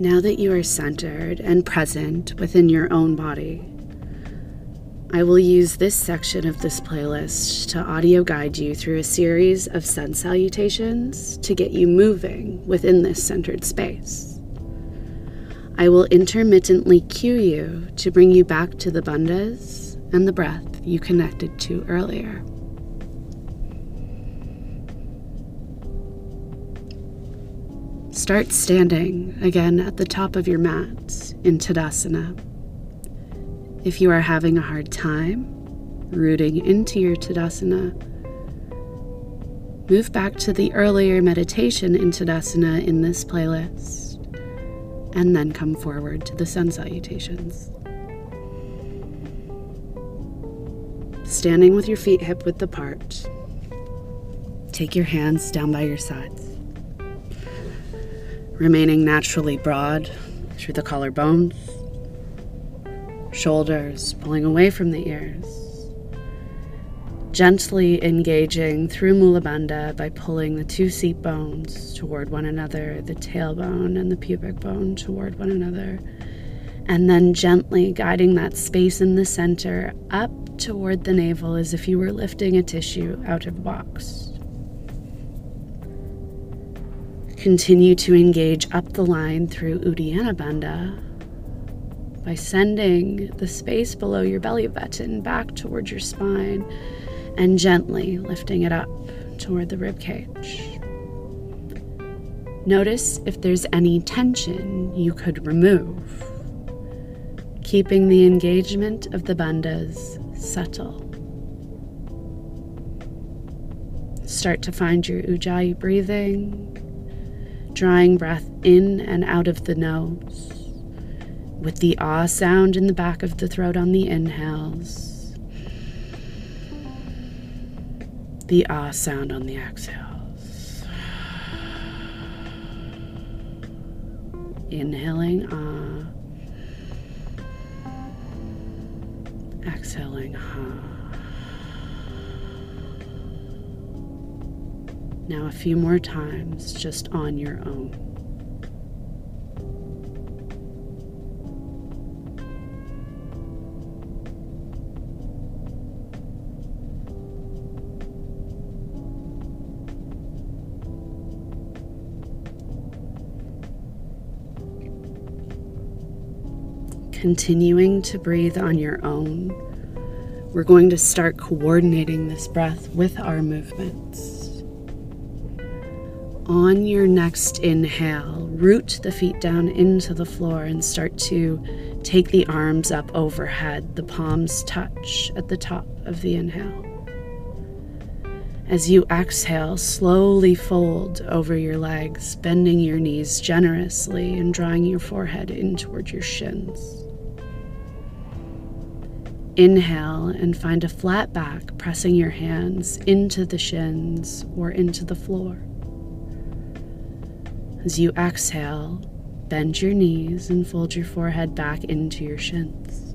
Now that you are centered and present within your own body, I will use this section of this playlist to audio guide you through a series of sun salutations to get you moving within this centered space. I will intermittently cue you to bring you back to the bandhas and the breath you connected to earlier. Start standing again at the top of your mat in Tadasana. If you are having a hard time rooting into your Tadasana, move back to the earlier meditation in Tadasana in this playlist, and then come forward to the sun salutations. Standing with your feet hip width apart, take your hands down by your sides, remaining naturally broad through the collarbones shoulders pulling away from the ears. Gently engaging through Mula Bandha by pulling the two seat bones toward one another, the tailbone and the pubic bone toward one another, and then gently guiding that space in the center up toward the navel as if you were lifting a tissue out of a box. Continue to engage up the line through Uddiyana Bandha by sending the space below your belly button back towards your spine and gently lifting it up toward the rib cage. Notice if there's any tension you could remove, keeping the engagement of the bandhas subtle. Start to find your ujjayi breathing, drawing breath in and out of the nose with the ah sound in the back of the throat on the inhales, the ah sound on the exhales. Inhaling ah, exhaling ha. Now, a few more times just on your own. continuing to breathe on your own, we're going to start coordinating this breath with our movements. On your next inhale, root the feet down into the floor and start to take the arms up overhead. The palms touch at the top of the inhale. As you exhale, slowly fold over your legs, bending your knees generously and drawing your forehead in toward your shins. Inhale and find a flat back, pressing your hands into the shins or into the floor. As you exhale, bend your knees and fold your forehead back into your shins.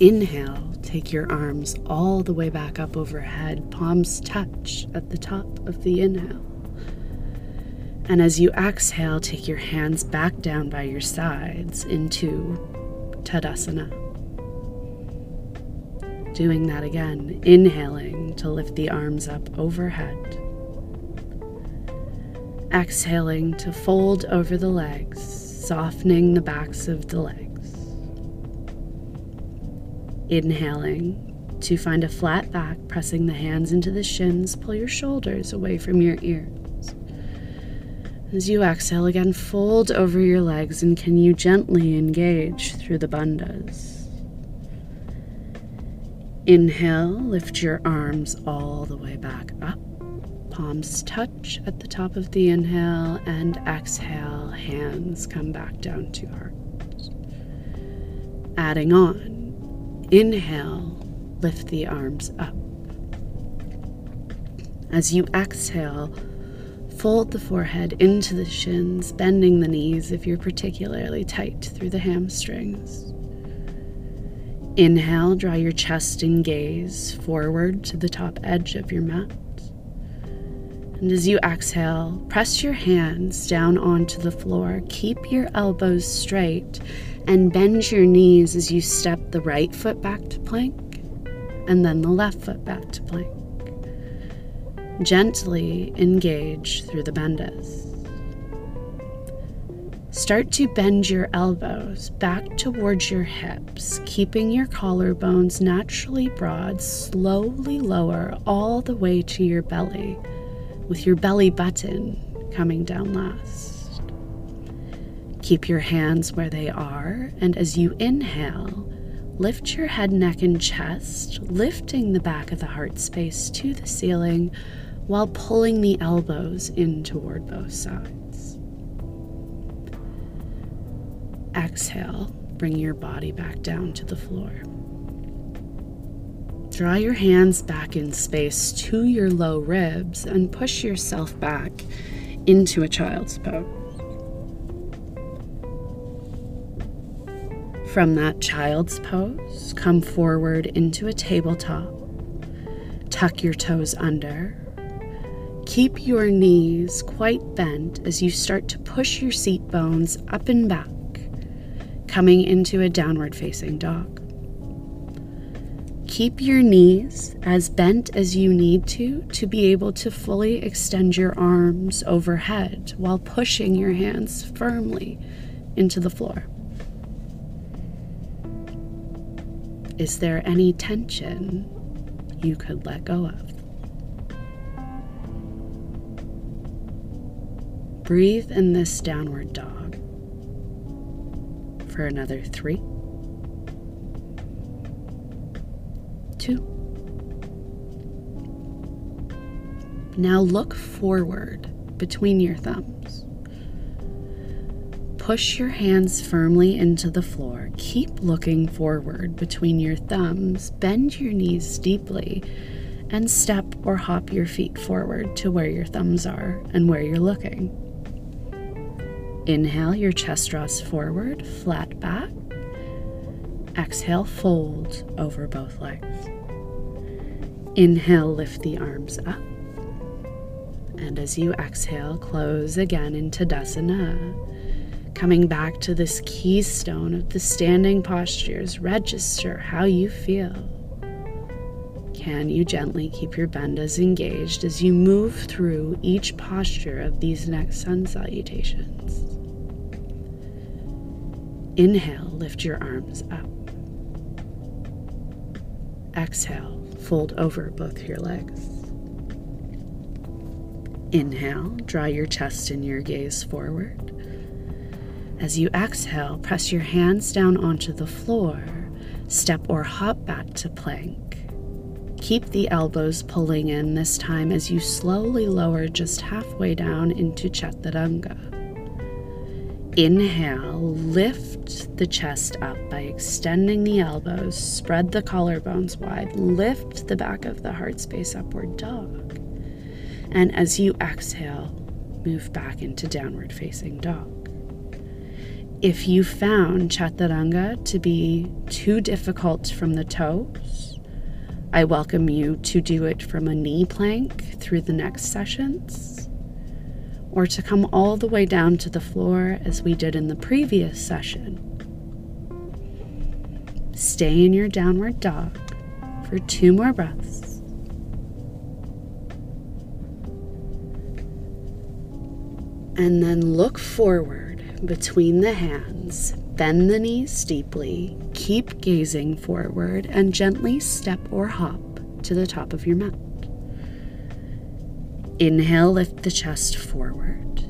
Inhale, take your arms all the way back up overhead, palms touch at the top of the inhale. And as you exhale, take your hands back down by your sides into Tadasana. Doing that again, inhaling to lift the arms up overhead. Exhaling to fold over the legs, softening the backs of the legs. Inhaling to find a flat back, pressing the hands into the shins, pull your shoulders away from your ears. As you exhale again, fold over your legs and can you gently engage through the bandhas. Inhale, lift your arms all the way back up. Palms touch at the top of the inhale, and exhale, hands come back down to heart. Adding on, inhale, lift the arms up. As you exhale, Fold the forehead into the shins, bending the knees if you're particularly tight through the hamstrings. Inhale, draw your chest and gaze forward to the top edge of your mat. And as you exhale, press your hands down onto the floor. Keep your elbows straight and bend your knees as you step the right foot back to plank and then the left foot back to plank. Gently engage through the bandhas. Start to bend your elbows back towards your hips, keeping your collarbones naturally broad, slowly lower all the way to your belly, with your belly button coming down last. Keep your hands where they are, and as you inhale, lift your head, neck, and chest, lifting the back of the heart space to the ceiling while pulling the elbows in toward both sides. Exhale, bring your body back down to the floor. Draw your hands back in space to your low ribs and push yourself back into a child's pose. From that child's pose, come forward into a tabletop. Tuck your toes under. Keep your knees quite bent as you start to push your seat bones up and back coming into a downward facing dog. Keep your knees as bent as you need to to be able to fully extend your arms overhead while pushing your hands firmly into the floor. Is there any tension you could let go of? Breathe in this downward dog for another three, Now look forward between your thumbs. Push your hands firmly into the floor. Keep looking forward between your thumbs. Bend your knees deeply and step or hop your feet forward to where your thumbs are and where you're looking. Inhale, your chest draws forward, flat back. Exhale, fold over both legs. Inhale, lift the arms up. And as you exhale, close again into Tadasana. Coming back to this keystone of the standing postures, register how you feel. Can you gently keep your bandhas engaged as you move through each posture of these next sun salutations? Inhale, lift your arms up. Exhale, fold over both your legs. Inhale, draw your chest and your gaze forward. As you exhale, press your hands down onto the floor, step or hop back to plank. Keep the elbows pulling in this time as you slowly lower just halfway down into Chaturanga. Inhale, lift the chest up by extending the elbows, spread the collarbones wide, lift the back of the heart space upward dog. And as you exhale, move back into downward facing dog. If you found Chaturanga to be too difficult from the toes, I welcome you to do it from a knee plank through the next sessions or to come all the way down to the floor as we did in the previous session. Stay in your downward dog for two more breaths. And then look forward between the hands, bend the knees deeply, keep gazing forward, and gently step or hop to the top of your mat. Inhale, lift the chest forward.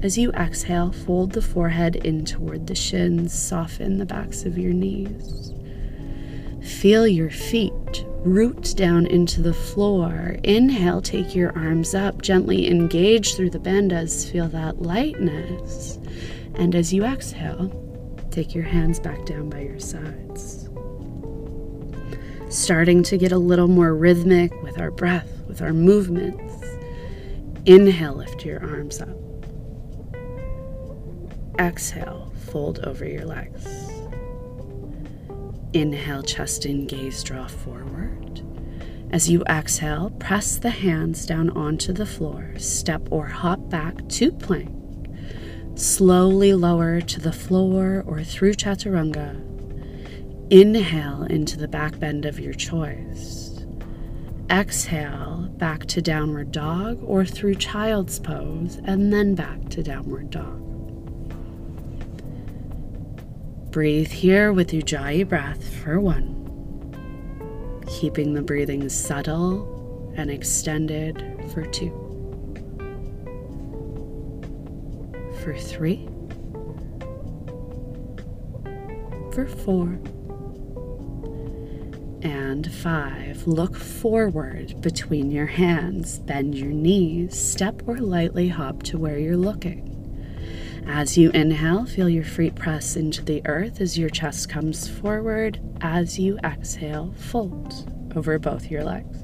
As you exhale, fold the forehead in toward the shins, soften the backs of your knees. Feel your feet root down into the floor. Inhale, take your arms up, gently engage through the bandhas, feel that lightness. And as you exhale, take your hands back down by your sides. Starting to get a little more rhythmic with our breath, with our movements. Inhale, lift your arms up. Exhale, fold over your legs. Inhale, chest and gaze draw forward. As you exhale, press the hands down onto the floor, step or hop back to plank. Slowly lower to the floor or through chaturanga. Inhale into the back bend of your choice. Exhale back to downward dog or through child's pose, and then back to downward dog. Breathe here with Ujjayi breath for one, keeping the breathing subtle and extended for two, for three, for four, and five. Look forward between your hands, bend your knees, step or lightly hop to where you're looking. As you inhale, feel your feet press into the earth as your chest comes forward. As you exhale, fold over both your legs.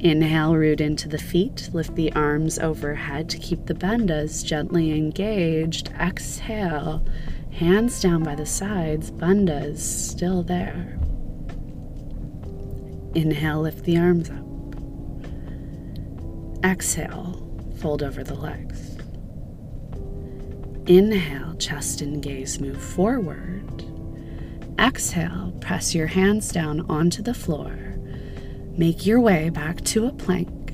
Inhale, root into the feet, lift the arms overhead to keep the bandhas gently engaged. Exhale, hands down by the sides, bandhas still there. Inhale, lift the arms up. Exhale, fold over the legs. Inhale, chest and gaze move forward. Exhale, press your hands down onto the floor. Make your way back to a plank.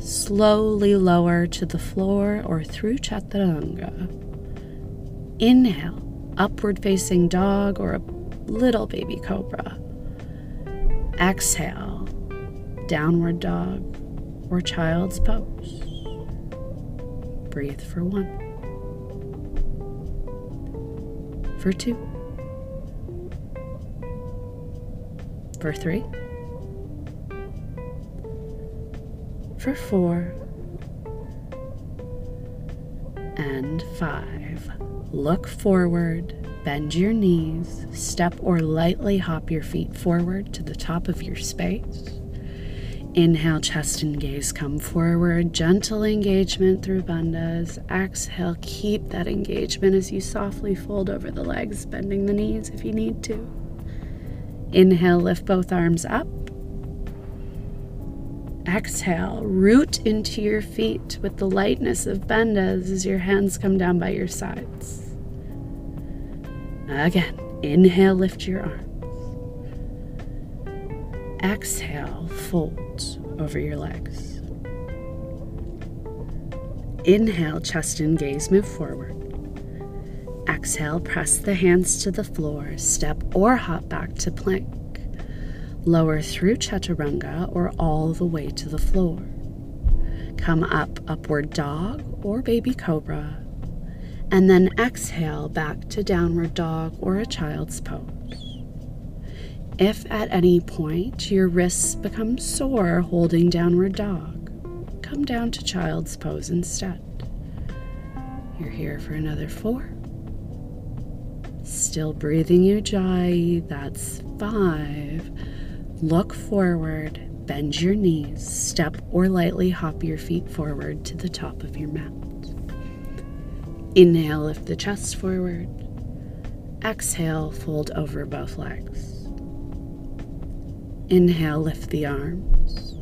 Slowly lower to the floor or through chaturanga. Inhale, upward facing dog or a little baby cobra. Exhale, downward dog or child's pose. Breathe for one. for two, for three, for four, and five. Look forward, bend your knees, step or lightly hop your feet forward to the top of your space. Inhale, chest and gaze come forward. Gentle engagement through bandhas. Exhale, keep that engagement as you softly fold over the legs, bending the knees if you need to. Inhale, lift both arms up. Exhale, root into your feet with the lightness of bandhas as your hands come down by your sides. Again, inhale, lift your arms. Exhale, fold over your legs. Inhale, chest and gaze move forward. Exhale, press the hands to the floor, step or hop back to plank. Lower through chaturanga or all the way to the floor. Come up, upward dog or baby cobra, and then exhale back to downward dog or a child's pose. If at any point your wrists become sore holding downward dog, come down to child's pose instead. You're here for another four. Still breathing Ujjayi, that's five. Look forward, bend your knees, step or lightly hop your feet forward to the top of your mat. Inhale, lift the chest forward. Exhale, fold over both legs. Inhale, lift the arms.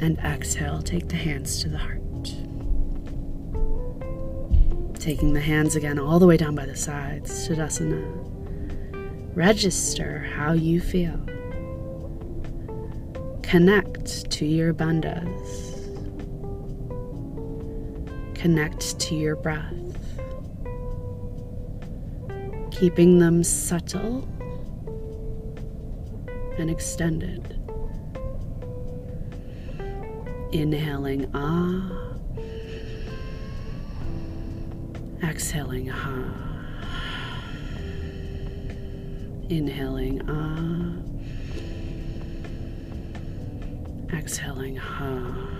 And exhale, take the hands to the heart. Taking the hands again all the way down by the sides, Tadasana. Register how you feel. Connect to your bandhas. Connect to your breath. Keeping them subtle and extended. Inhaling ah, exhaling ah, inhaling ah, exhaling ah.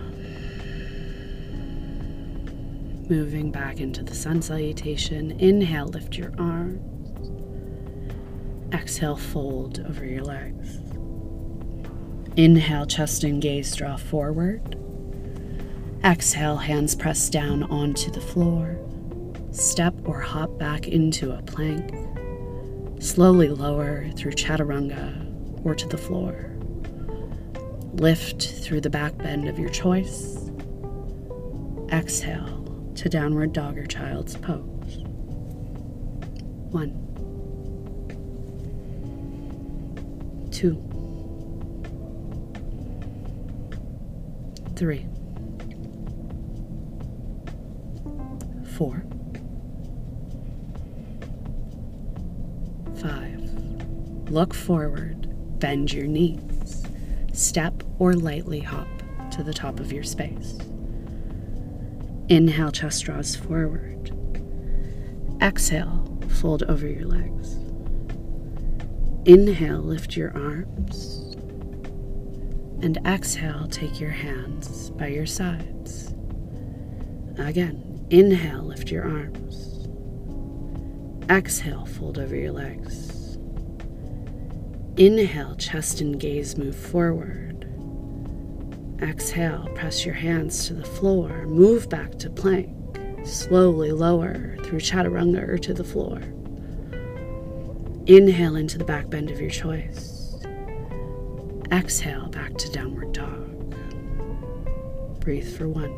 Moving back into the sun salutation. Inhale, lift your arms. Exhale, fold over your legs. Inhale, chest and gaze draw forward. Exhale, hands press down onto the floor. Step or hop back into a plank. Slowly lower through chaturanga or to the floor. lift through the back bend of your choice. Exhale to downward dog or child's pose. One, two, three, four, five. Look forward, bend your knees, step or lightly hop to the top of your space. Inhale, chest draws forward. Exhale, fold over your legs. Inhale, lift your arms. And exhale, take your hands by your sides. Again, inhale, lift your arms. Exhale, fold over your legs. Inhale, chest and gaze move forward. Exhale, press your hands to the floor, move back to plank. Slowly lower through chaturanga to the floor. Inhale into the back bend of your choice. Exhale back to downward dog. Breathe for one.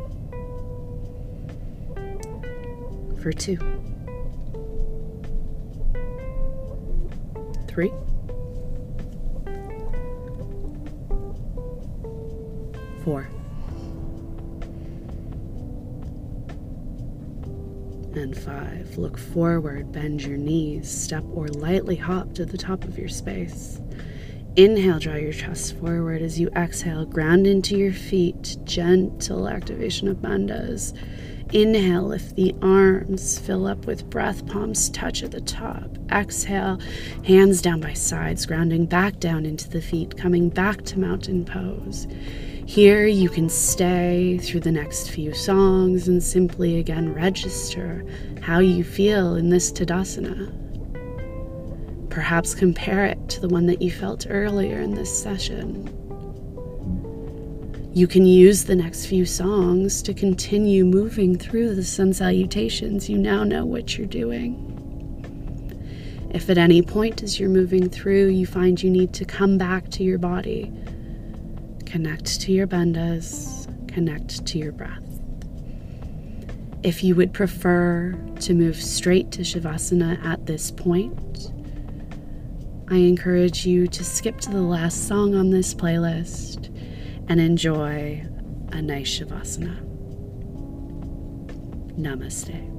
For two. Three. Four. And five, look forward, bend your knees, step or lightly hop to the top of your space. Inhale, draw your chest forward as you exhale, ground into your feet, gentle activation of bandhas. Inhale, lift the arms, fill up with breath, palms touch at the top. Exhale, hands down by sides, grounding back down into the feet, coming back to mountain pose. Here you can stay through the next few songs and simply again register how you feel in this Tadasana. Perhaps compare it to the one that you felt earlier in this session. You can use the next few songs to continue moving through the sun salutations. You now know what you're doing. If at any point as you're moving through you find you need to come back to your body, connect to your bandhas, connect to your breath. If you would prefer to move straight to Shavasana at this point, I encourage you to skip to the last song on this playlist and enjoy a nice Shavasana. Namaste.